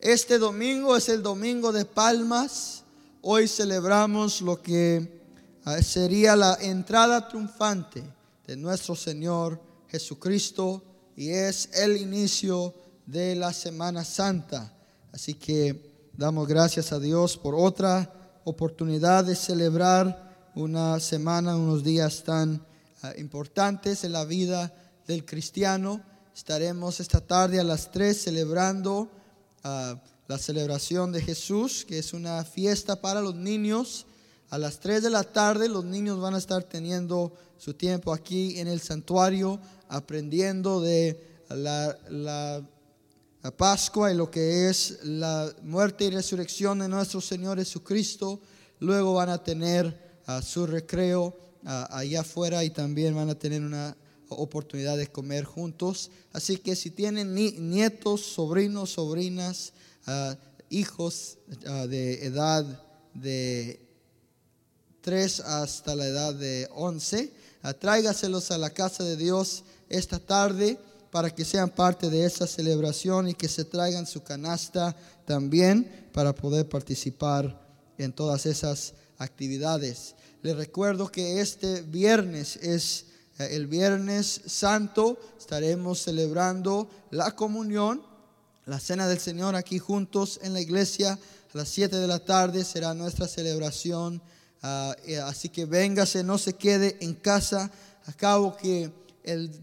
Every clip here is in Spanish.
Este domingo es el domingo de palmas. Hoy celebramos lo que ah, sería la entrada triunfante de nuestro Señor Jesucristo y es el inicio de la Semana Santa. Así que damos gracias a Dios por otra oportunidad de celebrar una semana, unos días tan ah, importantes en la vida del cristiano. Estaremos esta tarde a las 3 celebrando la celebración de Jesús, que es una fiesta para los niños. A las 3 de la tarde los niños van a estar teniendo su tiempo aquí en el santuario, aprendiendo de la, la, Pascua y lo que es la muerte y resurrección de nuestro Señor Jesucristo. Luego van a tener su recreo allá afuera y también van a tener una oportunidad de comer juntos. Así que si tienen nietos, sobrinos, sobrinas, ah, hijos ah, de edad de 3 hasta la edad de 11, uh, tráigaselos a la casa de Dios esta tarde para que sean parte de esa celebración y que se traigan su canasta también para poder participar en todas esas actividades. Les recuerdo que este viernes es el viernes santo estaremos celebrando la comunión, la cena del Señor aquí juntos en la iglesia. A las 7 de la tarde será nuestra celebración. Eh, así que véngase, no se quede en casa. Acabo que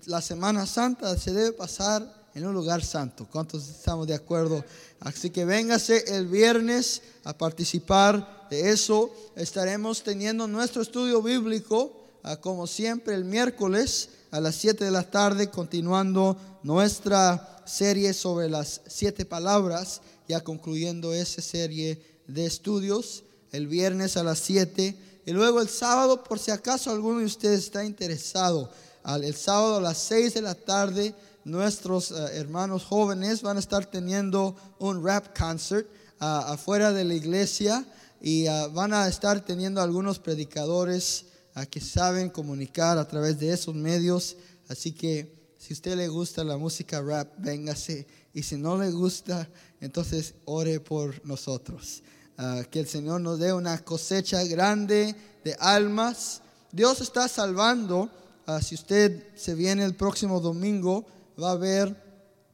la Semana Santa se debe pasar en un lugar santo. ¿Cuántos estamos de acuerdo? Así que véngase el viernes a participar de eso. Estaremos teniendo nuestro estudio bíblico como siempre, el miércoles a las 7 de la tarde, continuando nuestra serie sobre las siete palabras, ya concluyendo esa serie de estudios, el viernes a las 7. Y luego el sábado, por si acaso alguno de ustedes está interesado, el sábado a las 6 de la tarde, nuestros eh, hermanos jóvenes van a estar teniendo un rap concert ah, afuera de la iglesia y ah, van a estar teniendo algunos predicadores a que saben comunicar a través de esos medios. Así que si usted le gusta la música rap, véngase. Y si no le gusta, entonces ore por nosotros. Ah, que el Señor nos dé una cosecha grande de almas. Dios está salvando. Ah, si usted se viene el próximo domingo, va a ver,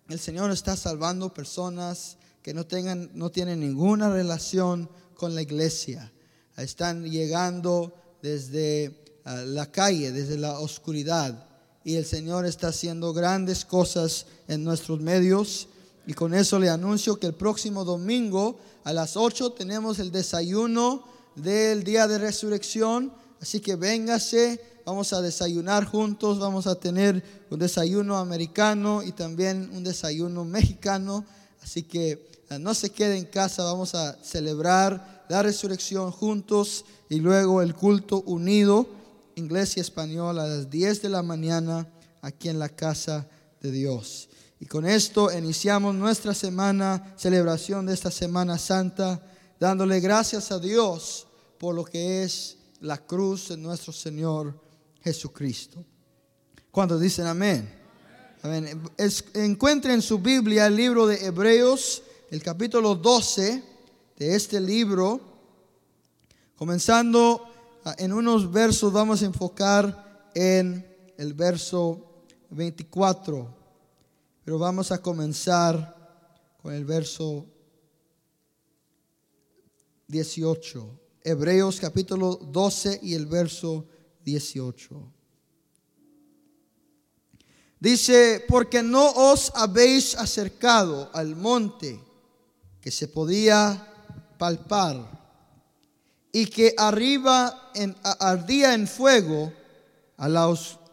el Señor está salvando personas que no, tengan, no tienen ninguna relación con la iglesia. Están llegando desde ah, la calle, desde la oscuridad. Y el Señor está haciendo grandes cosas en nuestros medios. Y con eso le anuncio que el próximo domingo a las 8 tenemos el desayuno del día de resurrección. Así que véngase, vamos a desayunar juntos, vamos a tener un desayuno americano y también un desayuno mexicano. Así que ah, no se quede en casa, vamos a celebrar la resurrección juntos y luego el culto unido, inglés y español, a las 10 de la mañana aquí en la casa de Dios. Y con esto iniciamos nuestra semana, celebración de esta Semana Santa, dándole gracias a Dios por lo que es la cruz de nuestro Señor Jesucristo. Cuando dicen amén? amén. encuentre en su Biblia el libro de Hebreos, el capítulo 12 de este libro. Comenzando ah, en unos versos, vamos a enfocar en el verso 24, pero vamos a comenzar con el verso 18. Hebreos capítulo 12 y el verso 18. Dice, porque no os habéis acercado al monte que se podía palpar y que arriba en, ardía en fuego a la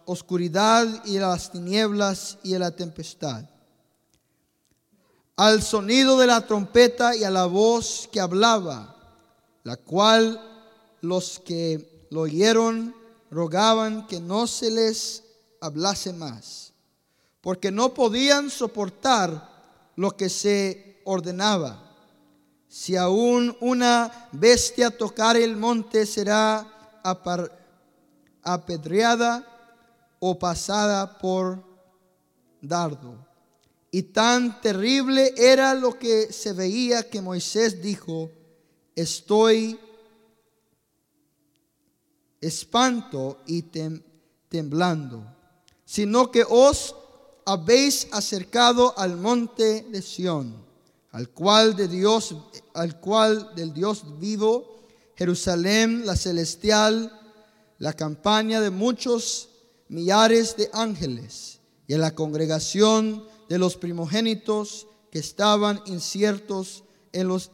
oscuridad y a las tinieblas y a la tempestad. Al sonido de la trompeta y a la voz que hablaba, la cual los que lo oyeron rogaban que no se les hablase más, porque no podían soportar lo que se ordenaba si aún una bestia tocar el monte, será apedreada o pasada por dardo. Y tan terrible era lo que se veía que Moisés dijo, estoy espanto y temblando, sino que os habéis acercado al monte de Sión, al cual de Dios, al cual del Dios vivo, Jerusalén la celestial, la campaña de muchos millares de ángeles y a la congregación de los primogénitos que estaban inciertos en los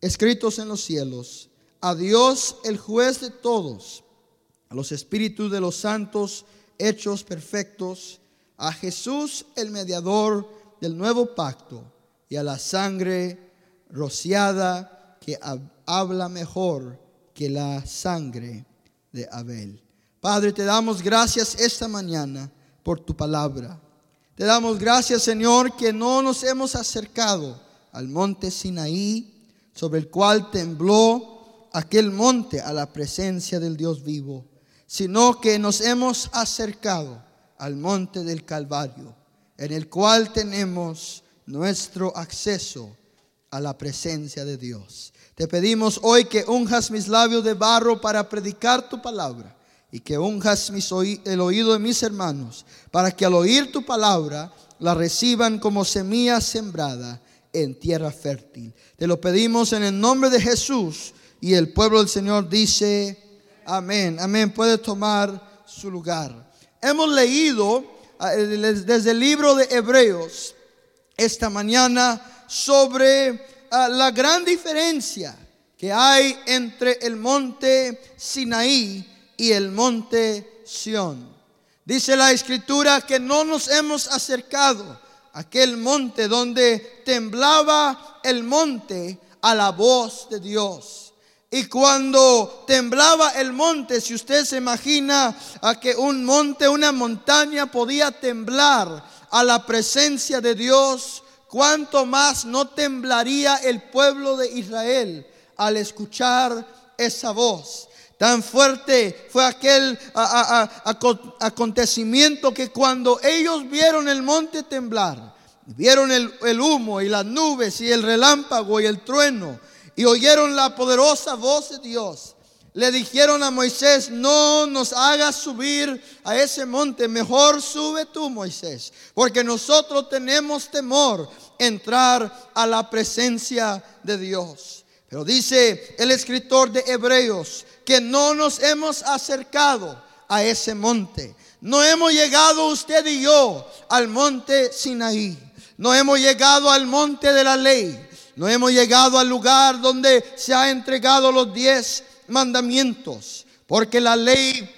escritos en los cielos, a Dios el juez de todos, a los espíritus de los santos hechos perfectos, a Jesús el mediador del nuevo pacto y a la sangre rociada que habla mejor que la sangre de Abel. Padre, te damos gracias esta mañana por tu palabra. Te damos gracias, Señor, que no nos hemos acercado al monte Sinaí, sobre el cual tembló aquel monte a la presencia del Dios vivo, sino que nos hemos acercado al monte del Calvario, en el cual tenemos nuestro acceso a la presencia de Dios. Te pedimos hoy que unjas mis labios de barro para predicar tu palabra y que unjas mis el oído de mis hermanos para que al oír tu palabra la reciban como semilla sembrada en tierra fértil. Te lo pedimos en el nombre de Jesús y el pueblo del Señor dice, amén, amén, puede tomar su lugar. Hemos leído ah, desde el libro de Hebreos esta mañana sobre ah, la gran diferencia que hay entre el monte Sinaí y el monte Sión. Dice la escritura que no nos hemos acercado a aquel monte donde temblaba el monte a la voz de Dios. Y cuando temblaba el monte, si usted se imagina a que un monte, una montaña podía temblar a la presencia de Dios, cuánto más no temblaría el pueblo de Israel al escuchar esa voz. Tan fuerte fue aquel acontecimiento que cuando ellos vieron el monte temblar, vieron el, el humo y las nubes y el relámpago y el trueno, y oyeron la poderosa voz de Dios, le dijeron a Moisés, no nos hagas subir a ese monte, mejor sube tú, Moisés, porque nosotros tenemos temor entrar a la presencia de Dios. Pero dice el escritor de Hebreos que no nos hemos acercado a ese monte. No hemos llegado usted y yo al monte Sinaí. No hemos llegado al monte de la ley. No hemos llegado al lugar donde se ha entregado los diez mandamientos. Porque la ley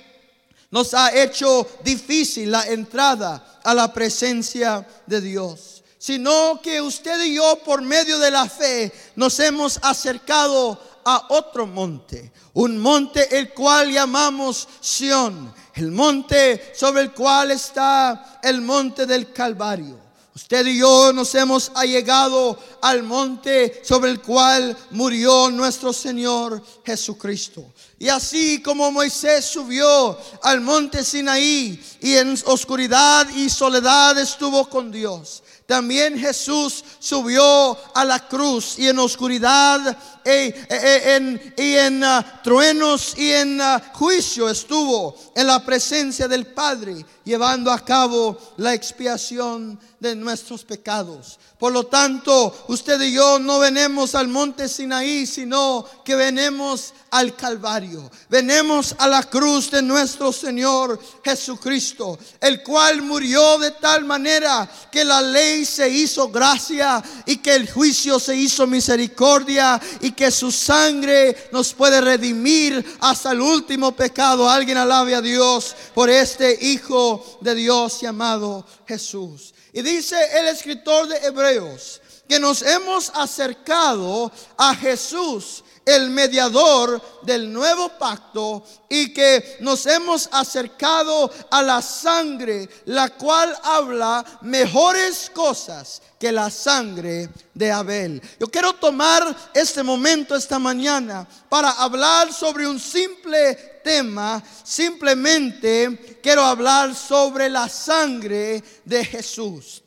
nos ha hecho difícil la entrada a la presencia de Dios sino que usted y yo por medio de la fe nos hemos acercado a otro monte, un monte el cual llamamos Sión, el monte sobre el cual está el monte del Calvario. Usted y yo nos hemos allegado al monte sobre el cual murió nuestro Señor Jesucristo. Y así como Moisés subió al monte Sinaí y en oscuridad y soledad estuvo con Dios, también Jesús subió a la cruz y en oscuridad e, e, en, y en ah, truenos y en ah, juicio estuvo en la presencia del Padre, llevando a cabo la expiación de nuestros pecados. Por lo tanto, usted y yo no venemos al monte Sinaí, sino que venemos al Calvario. Venemos a la cruz de nuestro Señor Jesucristo, el cual murió de tal manera que la ley se hizo gracia y que el juicio se hizo misericordia y que su sangre nos puede redimir hasta el último pecado. Alguien alabe a Dios por este Hijo de Dios llamado Jesús. Y dice el escritor de Hebreos que nos hemos acercado a Jesús, el mediador del nuevo pacto, y que nos hemos acercado a la sangre, la cual habla mejores cosas que la sangre de Abel. Yo quiero tomar este momento esta mañana para hablar sobre un simple tema, simplemente quiero hablar sobre la sangre de Jesús.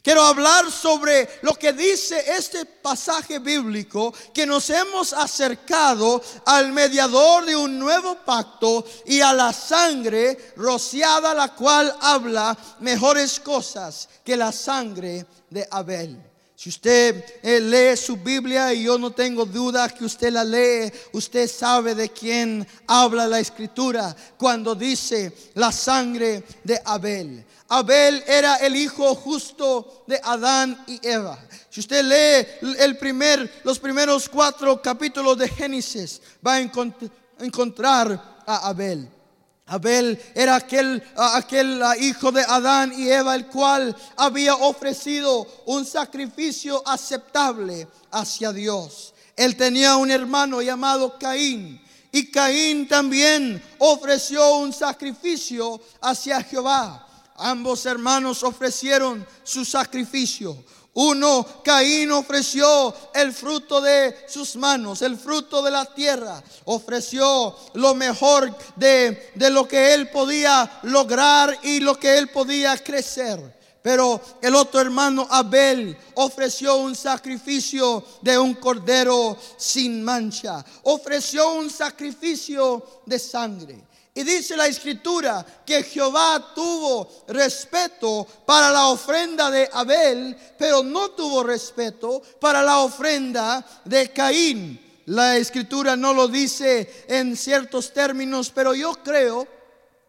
Quiero hablar sobre lo que dice este pasaje bíblico, que nos hemos acercado al mediador de un nuevo pacto y a la sangre rociada, la cual habla mejores cosas que la sangre de Abel. Si usted eh, lee su Biblia y yo no tengo duda que usted la lee, usted sabe de quién habla la escritura cuando dice la sangre de Abel. Abel era el hijo justo de Adán y Eva. Si usted lee el primer, los primeros cuatro capítulos de Génesis, va a encontrar a Abel. Abel era aquel, aquel hijo de Adán y Eva, el cual había ofrecido un sacrificio aceptable hacia Dios. Él tenía un hermano llamado Caín. Y Caín también ofreció un sacrificio hacia Jehová. Ambos hermanos ofrecieron su sacrificio. Uno, Caín ofreció el fruto de sus manos, el fruto de la tierra. Ofreció lo mejor de, de, lo que él podía lograr y lo que él podía crecer. Pero el otro hermano Abel ofreció un sacrificio de un cordero sin mancha. Ofreció un sacrificio de sangre. Y dice la escritura que Jehová tuvo respeto para la ofrenda de Abel, pero no tuvo respeto para la ofrenda de Caín. La escritura no lo dice en ciertos términos, pero yo creo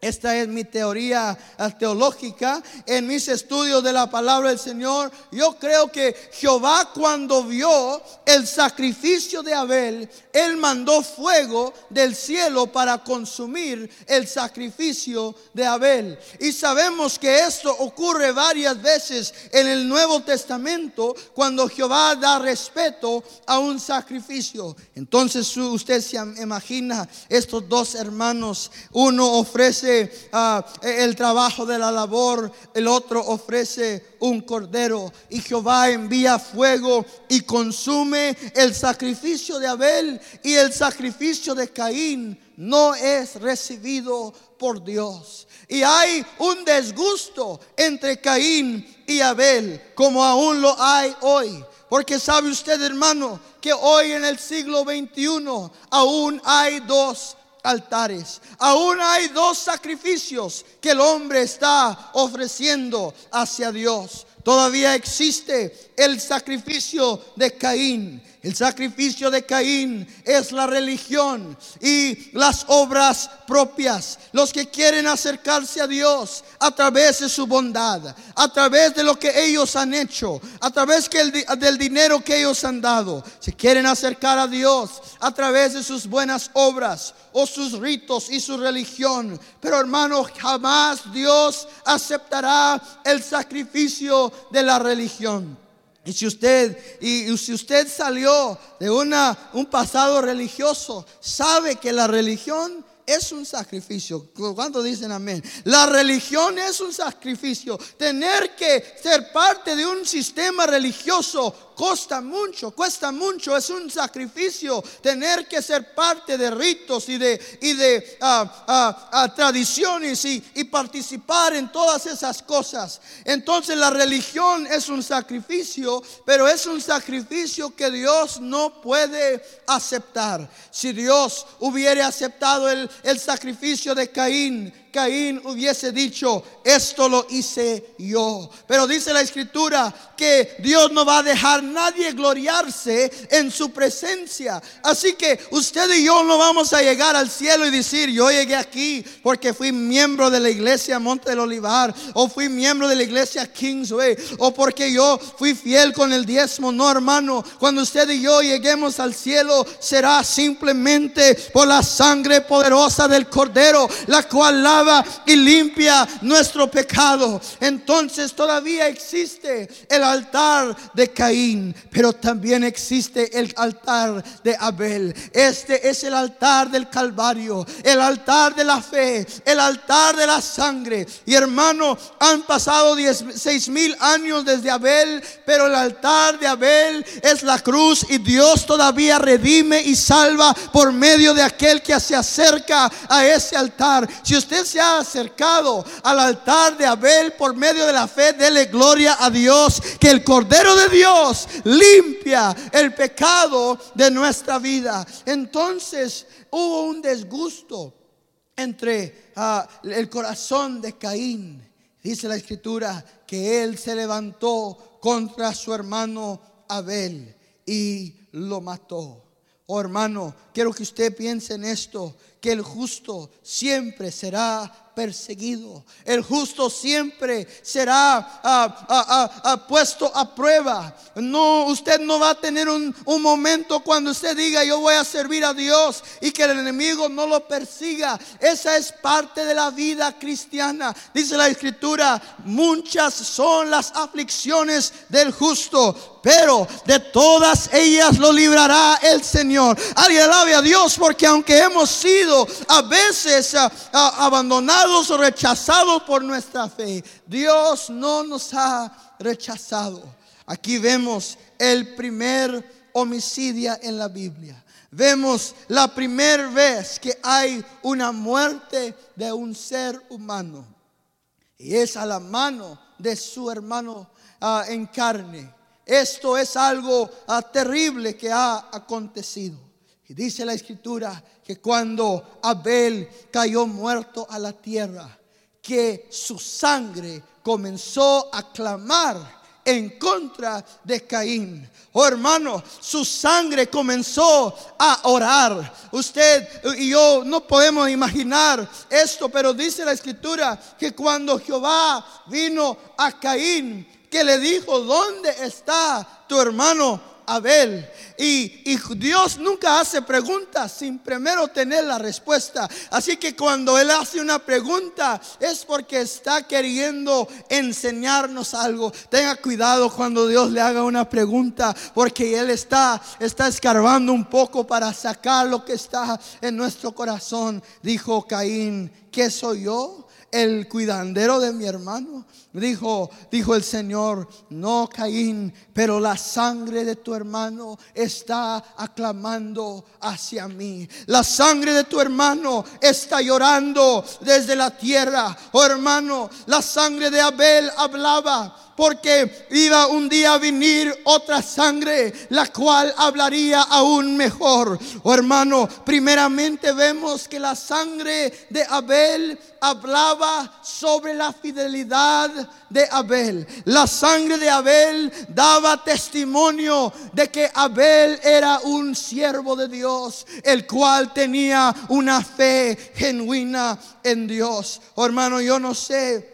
esta es mi teoría teológica. En mis estudios de la palabra del Señor, yo creo que Jehová cuando vio el sacrificio de Abel, él mandó fuego del cielo para consumir el sacrificio de Abel. Y sabemos que esto ocurre varias veces en el Nuevo Testamento cuando Jehová da respeto a un sacrificio. Entonces usted se imagina estos dos hermanos, uno ofrece Ah, el trabajo de la labor, el otro ofrece un cordero y Jehová envía fuego y consume el sacrificio de Abel y el sacrificio de Caín no es recibido por Dios. Y hay un desgusto entre Caín y Abel, como aún lo hay hoy. Porque sabe usted, hermano, que hoy en el siglo XXI aún hay dos altares. Aún hay dos sacrificios que el hombre está ofreciendo hacia Dios. Todavía existe el sacrificio de Caín el sacrificio de Caín es la religión y las obras propias. Los que quieren acercarse a Dios a través de su bondad, a través de lo que ellos han hecho, a través del dinero que ellos han dado. Se quieren acercar a Dios a través de sus buenas obras o sus ritos y su religión. Pero hermano, jamás Dios aceptará el sacrificio de la religión. Y si usted, y, si usted salió de una, un pasado religioso, sabe que la religión es un sacrificio. ¿Cuánto dicen amén? La religión es un sacrificio. Tener que ser parte de un sistema religioso Costa mucho, cuesta mucho, es un sacrificio tener que ser parte de ritos y de, y de ah, ah, tradiciones y, y participar en todas esas cosas. Entonces la religión es un sacrificio, pero es un sacrificio que Dios no puede aceptar. Si Dios hubiera aceptado el, el sacrificio de Caín, Caín hubiese dicho, esto lo hice yo. Pero dice la escritura que Dios no va a dejar nadie gloriarse en su presencia. Así que usted y yo no vamos a llegar al cielo y decir, yo llegué aquí porque fui miembro de la iglesia Monte del Olivar, o fui miembro de la iglesia Kingsway, o porque yo fui fiel con el diezmo. No, hermano, cuando usted y yo lleguemos al cielo, será simplemente por la sangre poderosa del Cordero, la cual lava y limpia nuestro pecado. Entonces todavía existe el altar de Caín, pero también existe el altar de Abel. Este es el altar del Calvario, el altar de la fe, el altar de la sangre. Y hermano, han pasado 16 mil años desde Abel, pero el altar de Abel es la cruz y Dios todavía redime y salva por medio de aquel que se acerca a ese altar. Si usted se ha acercado al altar de Abel por medio de la fe, dele gloria a Dios, que el Cordero de Dios limpia el pecado de nuestra vida. Entonces hubo un desgusto entre ah, el corazón de Caín. Dice la escritura que él se levantó contra su hermano Abel y lo mató. Oh hermano, quiero que usted piense en esto, que el justo siempre será perseguido. El justo siempre será ah, ah, ah, puesto a prueba. No, usted no va a tener un, un, momento cuando usted diga yo voy a servir a Dios y que el enemigo no lo persiga. Esa es parte de la vida cristiana. Dice la escritura, muchas son las aflicciones del justo, pero de todas ellas lo librará el Señor. Alguien alabe a Dios porque aunque hemos sido a veces abandonados, o rechazados por nuestra fe. Dios no nos ha rechazado. Aquí vemos el primer homicidio en la Biblia. Vemos la primera vez que hay una muerte de un ser humano. Y es a la mano de su hermano ah, en carne. Esto es algo ah, terrible que ha acontecido. Y dice la escritura que cuando Abel cayó muerto a la tierra, que su sangre comenzó a clamar en contra de Caín. Oh hermano, su sangre comenzó a orar. Usted y yo no podemos imaginar esto, pero dice la escritura que cuando Jehová vino a Caín, que le dijo, ¿dónde está tu hermano? Abel. Y, Dios nunca hace preguntas sin primero tener la respuesta. Así que cuando Él hace una pregunta es porque está queriendo enseñarnos algo. Tenga cuidado cuando Dios le haga una pregunta porque Él está, está escarbando un poco para sacar lo que está en nuestro corazón. Dijo Caín, ¿qué soy yo? el cuidandero de mi hermano. Dijo, dijo el Señor, no Caín, pero la sangre de tu hermano está aclamando hacia mí. La sangre de tu hermano está llorando desde la tierra. Oh hermano, la sangre de Abel hablaba porque iba un día a venir otra sangre, la cual hablaría aún mejor. Oh hermano, primeramente vemos que la sangre de Abel hablaba sobre la fidelidad de Abel. La sangre de Abel daba testimonio de que Abel era un siervo de Dios, el cual tenía una fe genuina en Dios. Oh hermano, yo no sé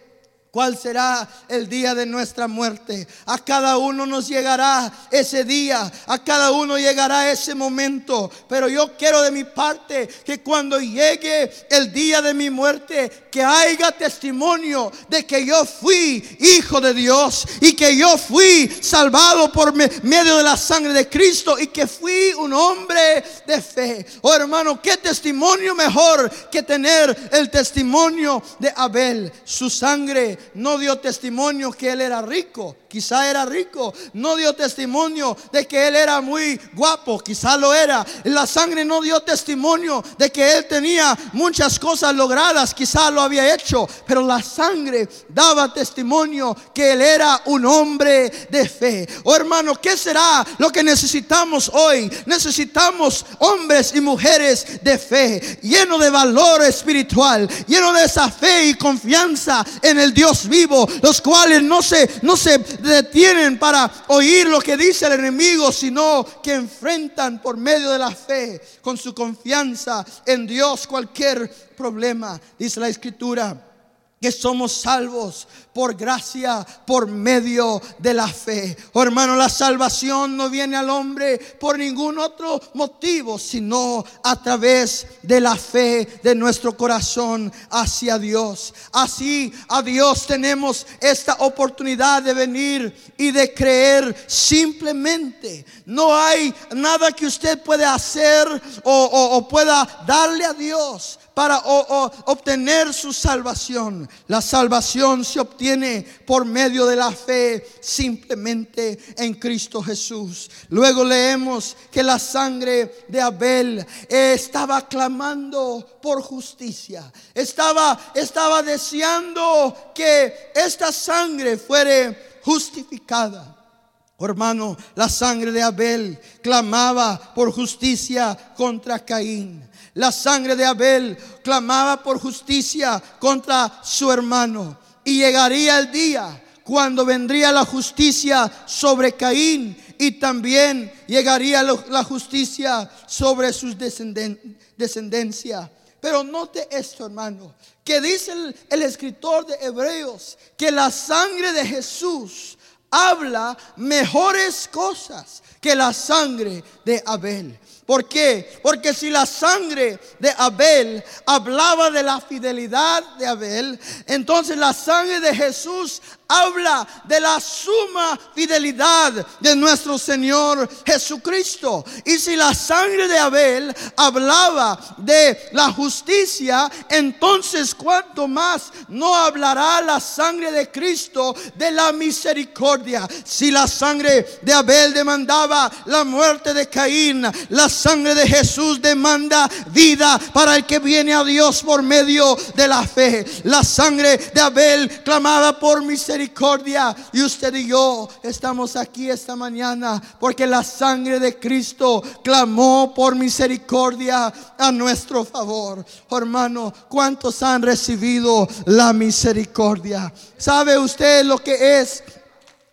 ¿Cuál será el día de nuestra muerte? A cada uno nos llegará ese día, a cada uno llegará ese momento. Pero yo quiero de mi parte que cuando llegue el día de mi muerte, que haya testimonio de que yo fui hijo de Dios y que yo fui salvado por medio de la sangre de Cristo y que fui un hombre de fe. Oh hermano, qué testimonio mejor que tener el testimonio de Abel, su sangre no dio testimonio que él era rico, quizá era rico, no dio testimonio de que él era muy guapo, quizá lo era. La sangre no dio testimonio de que él tenía muchas cosas logradas, quizá lo había hecho, pero la sangre daba testimonio que él era un hombre de fe. Oh hermano, ¿qué será lo que necesitamos hoy? Necesitamos hombres y mujeres de fe, lleno de valor espiritual, lleno de esa fe y confianza en el Dios vivo, los cuales no se, no se detienen para oír lo que dice el enemigo, sino que enfrentan por medio de la fe, con su confianza en Dios, cualquier problema. Dice la escritura que somos salvos por gracia, por medio de la fe. Oh, hermano, la salvación no viene al hombre por ningún otro motivo, sino a través de la fe de nuestro corazón hacia Dios. Así a Dios tenemos esta oportunidad de venir y de creer simplemente. No hay nada que usted pueda hacer o, o pueda darle a Dios para obtener su salvación. La salvación se obtiene por medio de la fe simplemente en Cristo Jesús. Luego leemos que la sangre de Abel estaba clamando por justicia. Estaba, estaba deseando que esta sangre fuera justificada. hermano, la sangre de Abel clamaba por justicia contra Caín. La sangre de Abel clamaba por justicia contra su hermano. Y llegaría el día cuando vendría la justicia sobre Caín y también llegaría la justicia sobre sus descendencia. Pero note esto, hermano, que dice el, el, escritor de Hebreos que la sangre de Jesús habla mejores cosas que la sangre de Abel. ¿Por qué? Porque si la sangre de Abel hablaba de la fidelidad de Abel, entonces la sangre de Jesús habla de la suma fidelidad de nuestro Señor Jesucristo. Y si la sangre de Abel hablaba de la justicia, entonces cuanto más no hablará la sangre de Cristo de la misericordia. Si la sangre de Abel demandaba la muerte de Caín, la sangre de Jesús demanda vida para el que viene a Dios por medio de la fe. La sangre de Abel clamaba por misericordia misericordia. Y usted y yo estamos aquí esta mañana porque la sangre de Cristo clamó por misericordia a nuestro favor. Hermano, ¿cuántos han recibido la misericordia? ¿Sabe usted lo que es?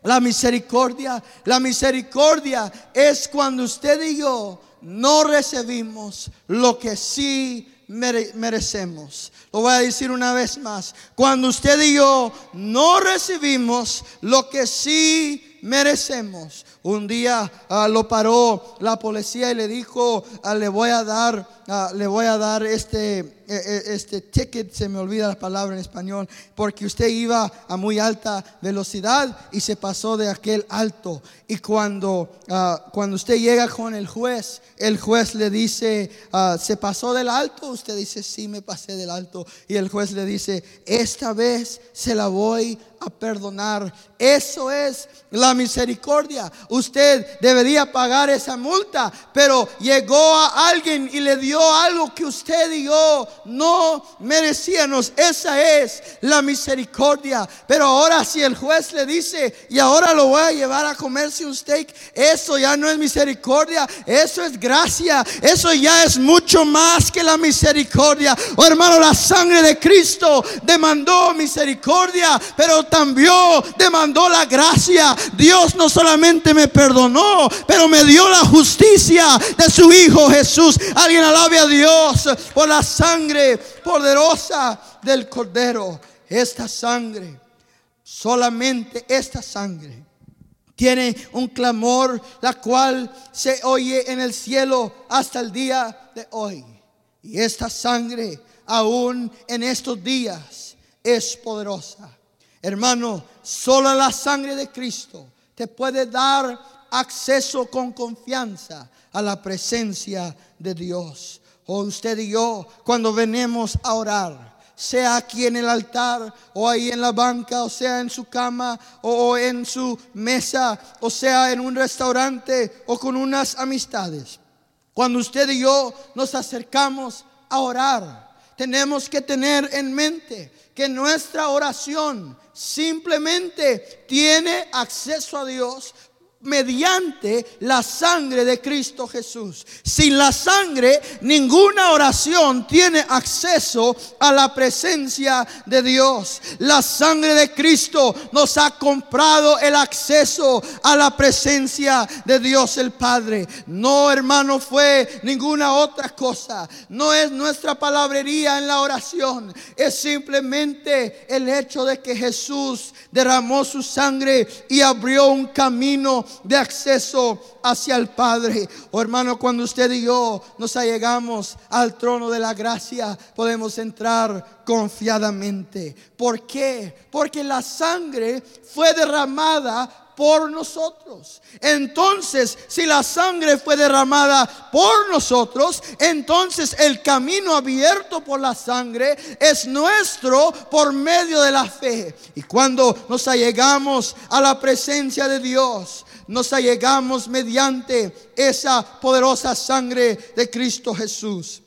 La misericordia, la misericordia es cuando usted y yo no recibimos lo que sí merecemos. Lo voy a decir una vez más. Cuando usted y yo no recibimos lo que sí merecemos. Un día ah, lo paró la policía y le dijo, ah, le voy a dar, ah, le voy a dar este e, e, este ticket, se me olvida la palabra en español, porque usted iba a muy alta velocidad y se pasó de aquel alto. Y cuando, cuando usted llega con el juez, el juez le dice, ¿se pasó del alto? Usted dice, sí, me pasé del alto. Y el juez le dice, esta vez se la voy a perdonar. Eso es la misericordia. Usted debería pagar esa multa, pero llegó a alguien y le dio algo que usted y yo no merecíamos. Esa es la misericordia. Pero ahora si el juez le dice, y ahora lo voy a llevar a comerse un steak, eso ya no es misericordia, eso es gracia. Eso ya es mucho más que la misericordia. Oh hermano, la sangre de Cristo demandó misericordia, pero también demandó la gracia. Dios no solamente me perdonó, pero me dio la justicia de su Hijo Jesús. Alguien alabe a Dios por la sangre poderosa del Cordero. Esta sangre, solamente esta sangre, tiene un clamor la cual se oye en el cielo hasta el día de hoy. Y esta sangre, aún en estos días, es poderosa. Hermano, solo la sangre de Cristo te puede dar acceso con confianza a la presencia de Dios o usted y yo, cuando venimos a orar, sea aquí en el altar, o ahí en la banca, o sea en su cama, o en su mesa, o sea en un restaurante, o con unas amistades. Cuando usted y yo nos acercamos a orar, tenemos que tener en mente que nuestra oración simplemente tiene acceso a Dios mediante la sangre de Cristo Jesús. Sin la sangre, ninguna oración tiene acceso a la presencia de Dios. La sangre de Cristo nos ha comprado el acceso a la presencia de Dios el Padre. No, hermano, fue ninguna otra cosa. No es nuestra palabrería en la oración. Es simplemente el hecho de que Jesús derramó su sangre y abrió un camino de acceso hacia el Padre. Oh hermano, cuando usted y yo nos allegamos al trono de la gracia, podemos entrar confiadamente. ¿Por qué? Porque la sangre fue derramada por nosotros. Entonces, si la sangre fue derramada por nosotros, entonces el camino abierto por la sangre es nuestro por medio de la fe. Y cuando nos allegamos a la presencia de Dios, nos allegamos mediante esa poderosa sangre de Cristo Jesús.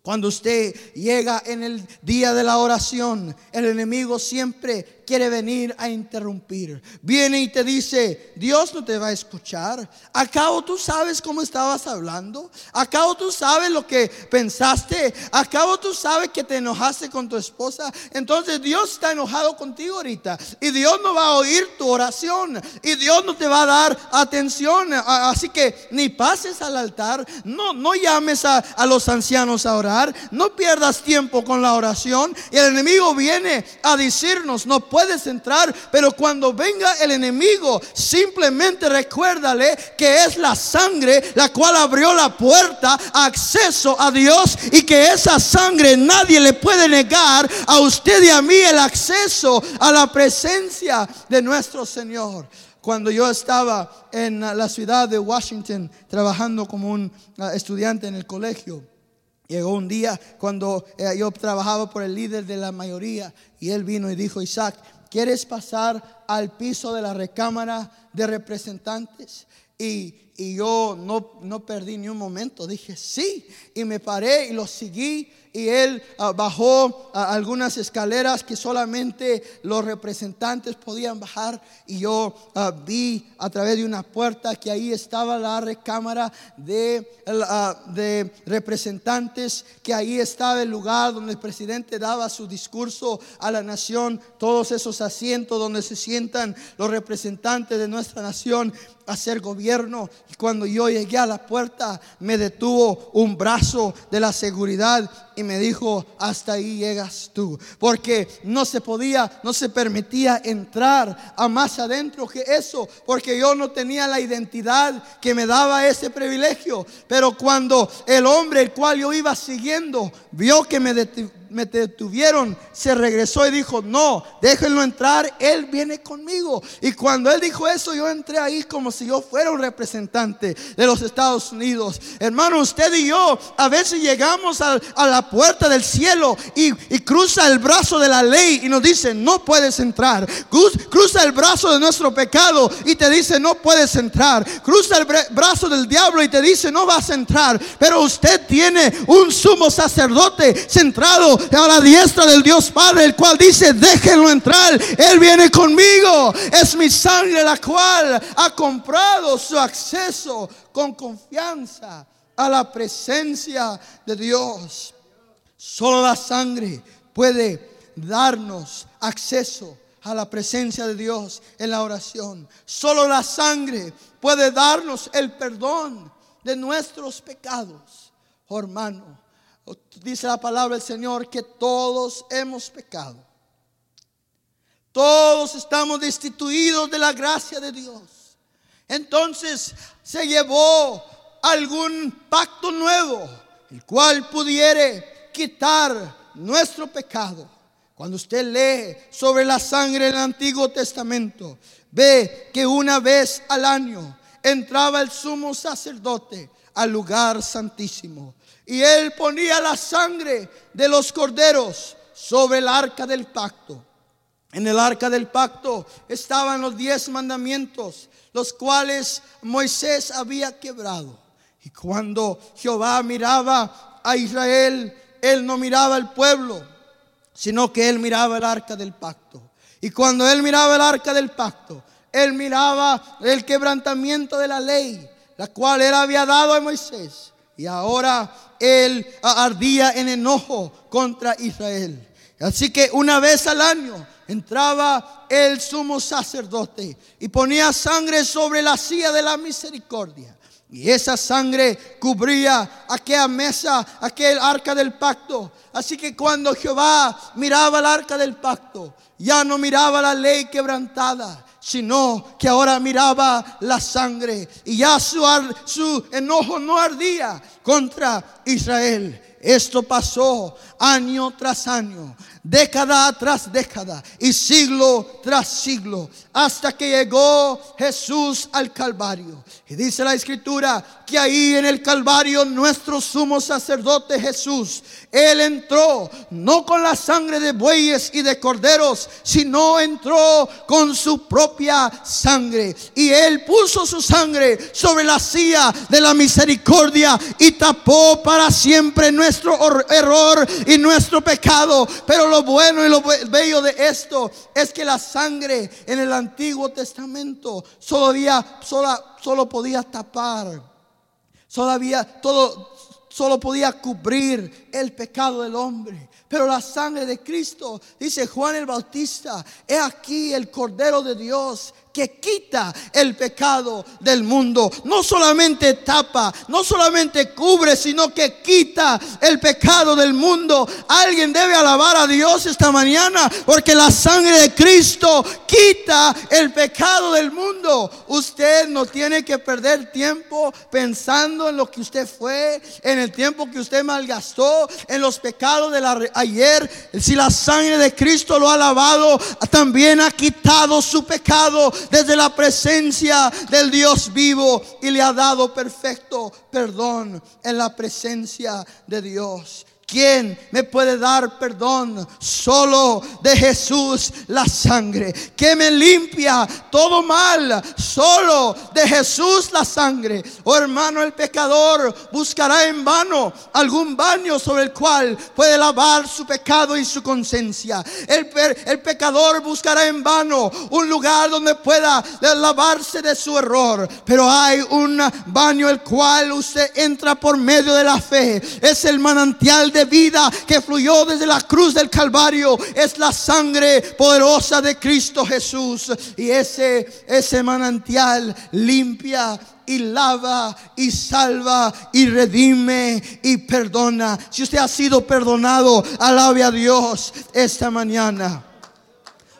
Cuando usted llega en el día de la oración, el enemigo siempre quiere venir a interrumpir. Viene y te dice, Dios no te va a escuchar. ¿Acabo tú sabes cómo estabas hablando? ¿Acabo tú sabes lo que pensaste? ¿Acabo tú sabes que te enojaste con tu esposa? Entonces Dios está enojado contigo ahorita. Y Dios no va a oír tu oración. Y Dios no te va a dar atención. Así que ni pases al altar. No, no llames a, a los ancianos a orar. No pierdas tiempo con la oración. Y el enemigo viene a decirnos, no puedes entrar, pero cuando venga el enemigo, simplemente recuérdale que es la sangre la cual abrió la puerta acceso a Dios y que esa sangre nadie le puede negar a usted y a mí el acceso a la presencia de nuestro Señor cuando yo estaba en la ciudad de Washington trabajando como un ah, estudiante en el colegio. Llegó un día cuando eh, yo trabajaba por el líder de la mayoría y él vino y dijo, Isaac, ¿quieres pasar al piso de la recámara de representantes? Y, yo no, no perdí ni un momento, dije sí, y me paré y lo seguí y él ah, bajó ah, algunas escaleras que solamente los representantes podían bajar y yo ah, vi a través de una puerta que ahí estaba la recámara de, de representantes, que ahí estaba el lugar donde el presidente daba su discurso a la nación, todos esos asientos donde se sientan los representantes de nuestra nación hacer gobierno. Y cuando yo llegué a la puerta, me detuvo un brazo de la seguridad me dijo, hasta ahí llegas tú. Porque no se podía, no se permitía entrar a más adentro que eso, porque yo no tenía la identidad que me daba ese privilegio. Pero cuando el hombre el cual yo iba siguiendo vio que me me detuvieron, se regresó y dijo, no, déjenlo entrar, él viene conmigo. Y cuando él dijo eso, yo entré ahí como si yo fuera un representante de los Estados Unidos. Hermano, usted y yo a veces llegamos a, la puerta del cielo y, cruza el brazo de la ley y nos dice, no puedes entrar. cruza el brazo de nuestro pecado y te dice, no puedes entrar. Cruza el brazo del diablo y te dice, no vas a entrar. Pero usted tiene un sumo sacerdote centrado a la diestra del Dios Padre, el cual dice, déjenlo entrar, Él viene conmigo, es mi sangre la cual ha comprado su acceso con confianza a la presencia de Dios. Solo la sangre puede darnos acceso a la presencia de Dios en la oración. Solo la sangre puede darnos el perdón de nuestros pecados. Oh, hermano, Dice la palabra del Señor que todos hemos pecado. Todos estamos destituidos de la gracia de Dios. Entonces se llevó algún pacto nuevo, el cual pudiere quitar nuestro pecado. Cuando usted lee sobre la sangre del Antiguo Testamento, ve que una vez al año entraba el sumo sacerdote al lugar santísimo y él ponía la sangre de los corderos sobre el arca del pacto. En el arca del pacto estaban los diez mandamientos, los cuales Moisés había quebrado. Y cuando Jehová miraba a Israel, él no miraba al pueblo, sino que él miraba el arca del pacto. Y cuando él miraba el arca del pacto, él miraba el quebrantamiento de la ley, la cual él había dado a Moisés. Y ahora él ardía en enojo contra Israel. Así que una vez al año entraba el sumo sacerdote y ponía sangre sobre la silla de la misericordia. Y esa sangre cubría aquella mesa, aquel arca del pacto. Así que cuando Jehová miraba el arca del pacto, ya no miraba la ley quebrantada, sino que ahora miraba la sangre y ya su, su enojo no ardía contra Israel. Esto pasó año tras año, década tras década y siglo tras siglo, hasta que llegó Jesús al Calvario. Y dice la escritura que ahí en el Calvario nuestro sumo sacerdote Jesús, Él entró no con la sangre de bueyes y de corderos, sino entró con su propia sangre. Y Él puso su sangre sobre la silla de la misericordia y tapó para siempre nuestro error y nuestro pecado. Pero lo bueno y lo bello de esto es que la sangre en el Antiguo Testamento solo, solo, solo podía tapar, todo, solo podía cubrir el pecado del hombre. Pero la sangre de Cristo, dice Juan el Bautista, he aquí el Cordero de Dios que quita el pecado del mundo. No solamente tapa, no solamente cubre, sino que quita el pecado del mundo. Alguien debe alabar a Dios esta mañana porque la sangre de Cristo quita el pecado del mundo. Usted no tiene que perder tiempo pensando en lo que usted fue, en el tiempo que usted malgastó, en los pecados de la ayer. Si la sangre de Cristo lo ha lavado, también ha quitado su pecado desde la presencia del Dios vivo y le ha dado perfecto perdón en la presencia de Dios. ¿Quién me puede dar perdón? Solo de Jesús la sangre. Que me limpia todo mal. Solo de Jesús la sangre. Oh hermano, el pecador buscará en vano algún baño sobre el cual puede lavar su pecado y su conciencia. El, el pecador buscará en vano un lugar donde pueda lavarse de su error. Pero hay un baño el cual usted entra por medio de la fe. Es el manantial de vida que fluyó desde la cruz del Calvario es la sangre poderosa de Cristo Jesús. Y ese, ese manantial limpia y lava y salva y redime y perdona. Si usted ha sido perdonado, alabe a Dios esta mañana.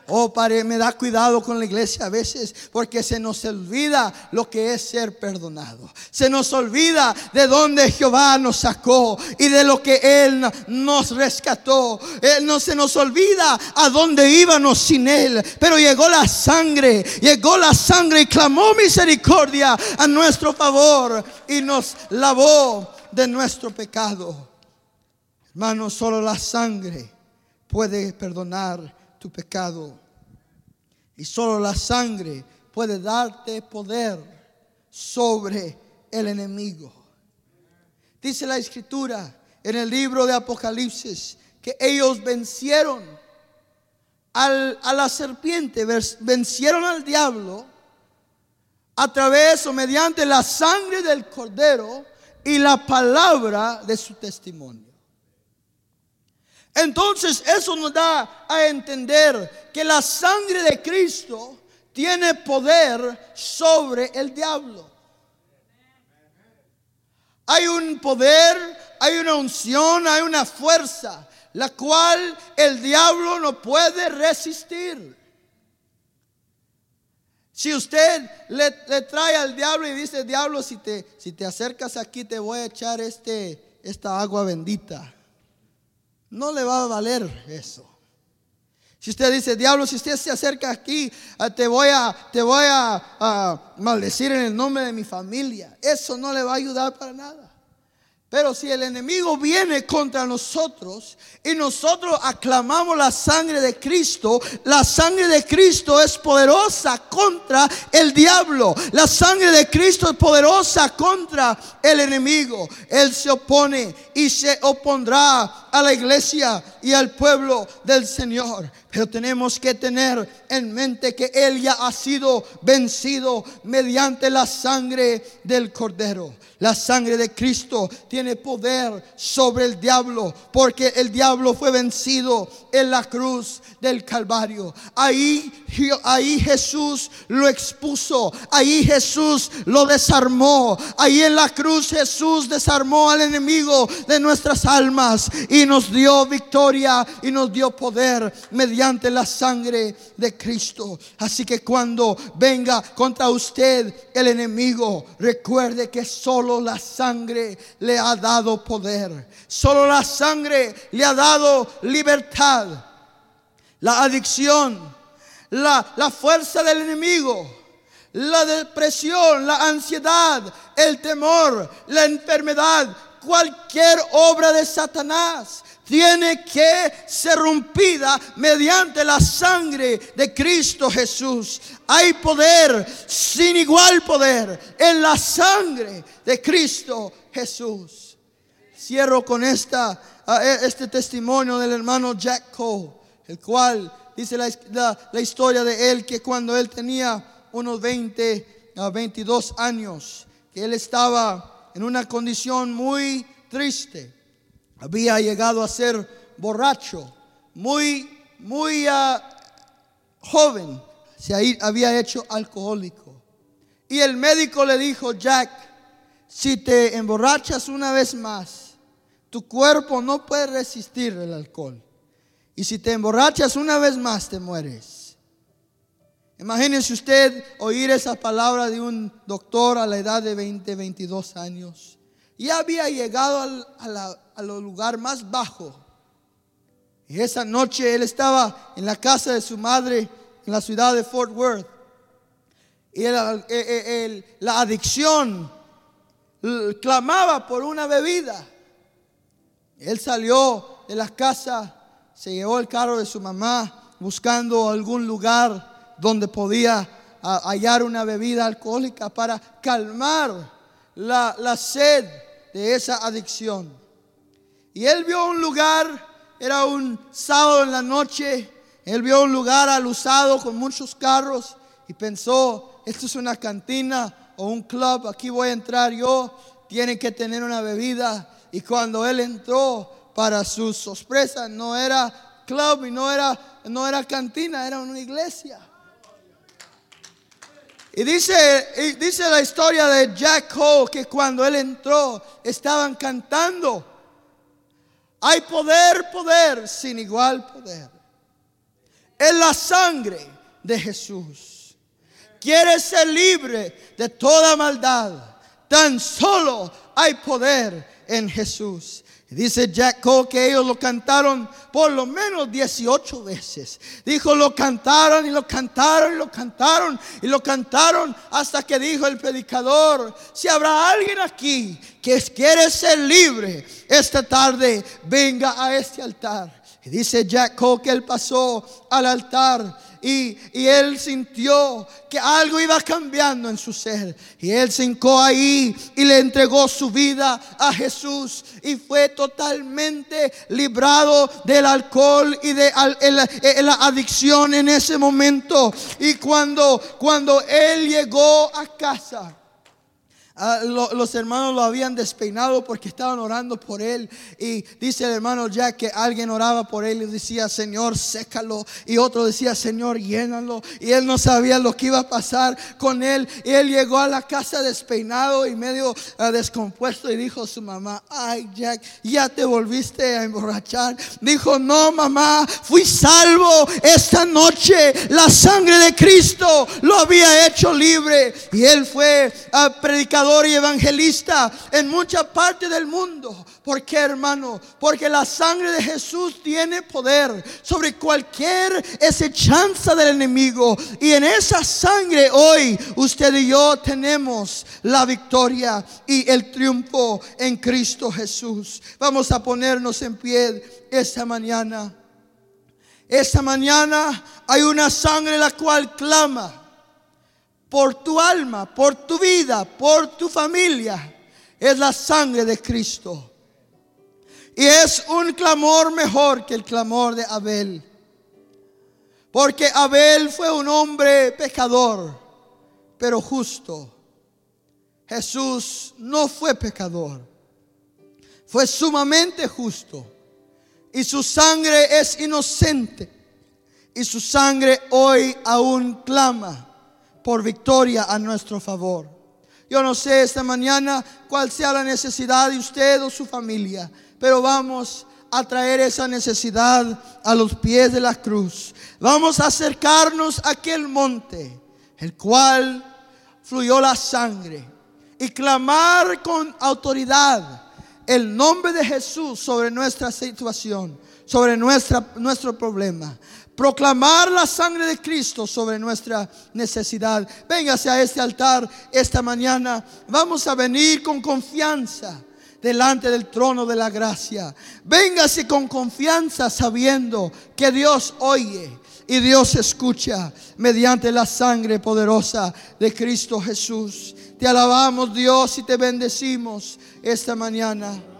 Oh, Padre, me da cuidado con la iglesia a veces porque se nos olvida lo que es ser perdonado. Se nos olvida de dónde Jehová nos sacó y de lo que Él nos rescató. Él no se nos olvida a dónde íbamos sin Él. Pero llegó la sangre, llegó la sangre y clamó misericordia a nuestro favor y nos lavó de nuestro pecado. Hermano, solo la sangre puede perdonar tu pecado. Y solo la sangre puede darte poder sobre el enemigo. Dice la escritura en el libro de Apocalipsis que ellos vencieron a la serpiente, vencieron al diablo a través o mediante la sangre del cordero y la palabra de su testimonio. Entonces eso nos da a entender que la sangre de Cristo tiene poder sobre el diablo. Hay un poder, hay una unción, hay una fuerza, la cual el diablo no puede resistir. Si usted le, trae al diablo y dice, diablo, si te, si te acercas aquí te voy a echar este, esta agua bendita no le va a valer eso. Si usted dice, diablo, si usted se acerca aquí, ah, te voy a, te voy a maldecir en el nombre de mi familia. Eso no le va a ayudar para nada. Pero si el enemigo viene contra nosotros y nosotros aclamamos la sangre de Cristo, la sangre de Cristo es poderosa contra el diablo. La sangre de Cristo es poderosa contra el enemigo. Él se opone y se opondrá a la iglesia y al pueblo del Señor. Pero tenemos que tener en mente que Él ya ha sido vencido mediante la sangre del Cordero. La sangre de Cristo tiene poder sobre el diablo porque el diablo fue vencido en la cruz del Calvario. Ahí, ahí Jesús lo expuso, ahí Jesús lo desarmó, ahí en la cruz Jesús desarmó al enemigo de nuestras almas y nos dio victoria y nos dio poder mediante la sangre de Cristo. Así que cuando venga contra usted el enemigo, recuerde que solo la sangre le ha dado poder. Solo la sangre le ha dado libertad. La adicción, la, la fuerza del enemigo la depresión, la ansiedad, el temor, la enfermedad, cualquier obra de Satanás tiene que ser rompida mediante la sangre de Cristo Jesús. Hay poder, sin igual poder, en la sangre de Cristo Jesús. Cierro con esta, e, este testimonio del hermano Jack Cole, el cual dice la, la historia de él que cuando él tenía unos 20 a 22 años, que él estaba en una condición muy triste. Había llegado a ser borracho, muy, muy uh, joven, se había hecho alcohólico. Y el médico le dijo, Jack, si te emborrachas una vez más, tu cuerpo no puede resistir el alcohol. Y si te emborrachas una vez más, te mueres. Imagínese usted oír esa palabra de un doctor a la edad de 20, 22 años. Y había llegado al, lugar más bajo. Y esa noche él estaba en la casa de su madre en la ciudad de Fort Worth. Y la adicción clamaba por una bebida. Él salió de la casa, se llevó el carro de su mamá buscando algún lugar donde podía hallar una bebida alcohólica para calmar la, sed de esa adicción. Y él vio un lugar, era un sábado en la noche, él vio un lugar alusado con muchos carros y pensó, esto es una cantina o un club, aquí voy a entrar yo, tienen que tener una bebida. Y cuando él entró, para su sorpresa, no era club y no era, no era cantina, era una iglesia. Y dice, dice la historia de Jack Cole que cuando él entró estaban cantando. Hay poder, poder, sin igual poder. En la sangre de Jesús. Quieres ser libre de toda maldad. Tan solo hay poder en Jesús. Dice Jack Cole que ellos lo cantaron por lo menos 18 veces. Dijo, lo cantaron y lo cantaron y lo cantaron y lo cantaron hasta que dijo el predicador, si habrá alguien aquí que quiere ser libre esta tarde, venga a este altar. Y dice Jack Cole que él pasó al altar y, él sintió que algo iba cambiando en su ser. Y él se hincó ahí y le entregó su vida a Jesús. Y fue totalmente librado del alcohol y de la adicción en ese momento. Y cuando, cuando él llegó a casa, Ah, los hermanos lo habían despeinado porque estaban orando por él. Y dice el hermano Jack que alguien oraba por él y decía, Señor, sécalo. Y otro decía, Señor, llénalo. Y él no sabía lo que iba a pasar con él. Y él llegó a la casa despeinado y medio ah, descompuesto y dijo a su mamá, ay Jack, ya te volviste a emborrachar. Dijo, no mamá, fui salvo esta noche. La sangre de Cristo lo había hecho libre. Y él fue a predicar y evangelista en mucha parte del mundo. ¿Por qué, hermano? Porque la sangre de Jesús tiene poder sobre cualquier chanza del enemigo. Y en esa sangre hoy usted y yo tenemos la victoria y el triunfo en Cristo Jesús. Vamos a ponernos en pie esta mañana. Esta mañana hay una sangre la cual clama por tu alma, por tu vida, por tu familia, es la sangre de Cristo. Y es un clamor mejor que el clamor de Abel. Porque Abel fue un hombre pecador, pero justo. Jesús no fue pecador, fue sumamente justo. Y su sangre es inocente. Y su sangre hoy aún clama por victoria a nuestro favor. Yo no sé esta mañana cuál sea la necesidad de usted o su familia, pero vamos a traer esa necesidad a los pies de la cruz. Vamos a acercarnos a aquel monte, el cual fluyó la sangre, y clamar con autoridad el nombre de Jesús sobre nuestra situación, sobre nuestra, nuestro problema. Proclamar la sangre de Cristo sobre nuestra necesidad. Véngase a este altar esta mañana. Vamos a venir con confianza delante del trono de la gracia. Véngase con confianza sabiendo que Dios oye y Dios escucha mediante la sangre poderosa de Cristo Jesús. Te alabamos Dios y te bendecimos esta mañana.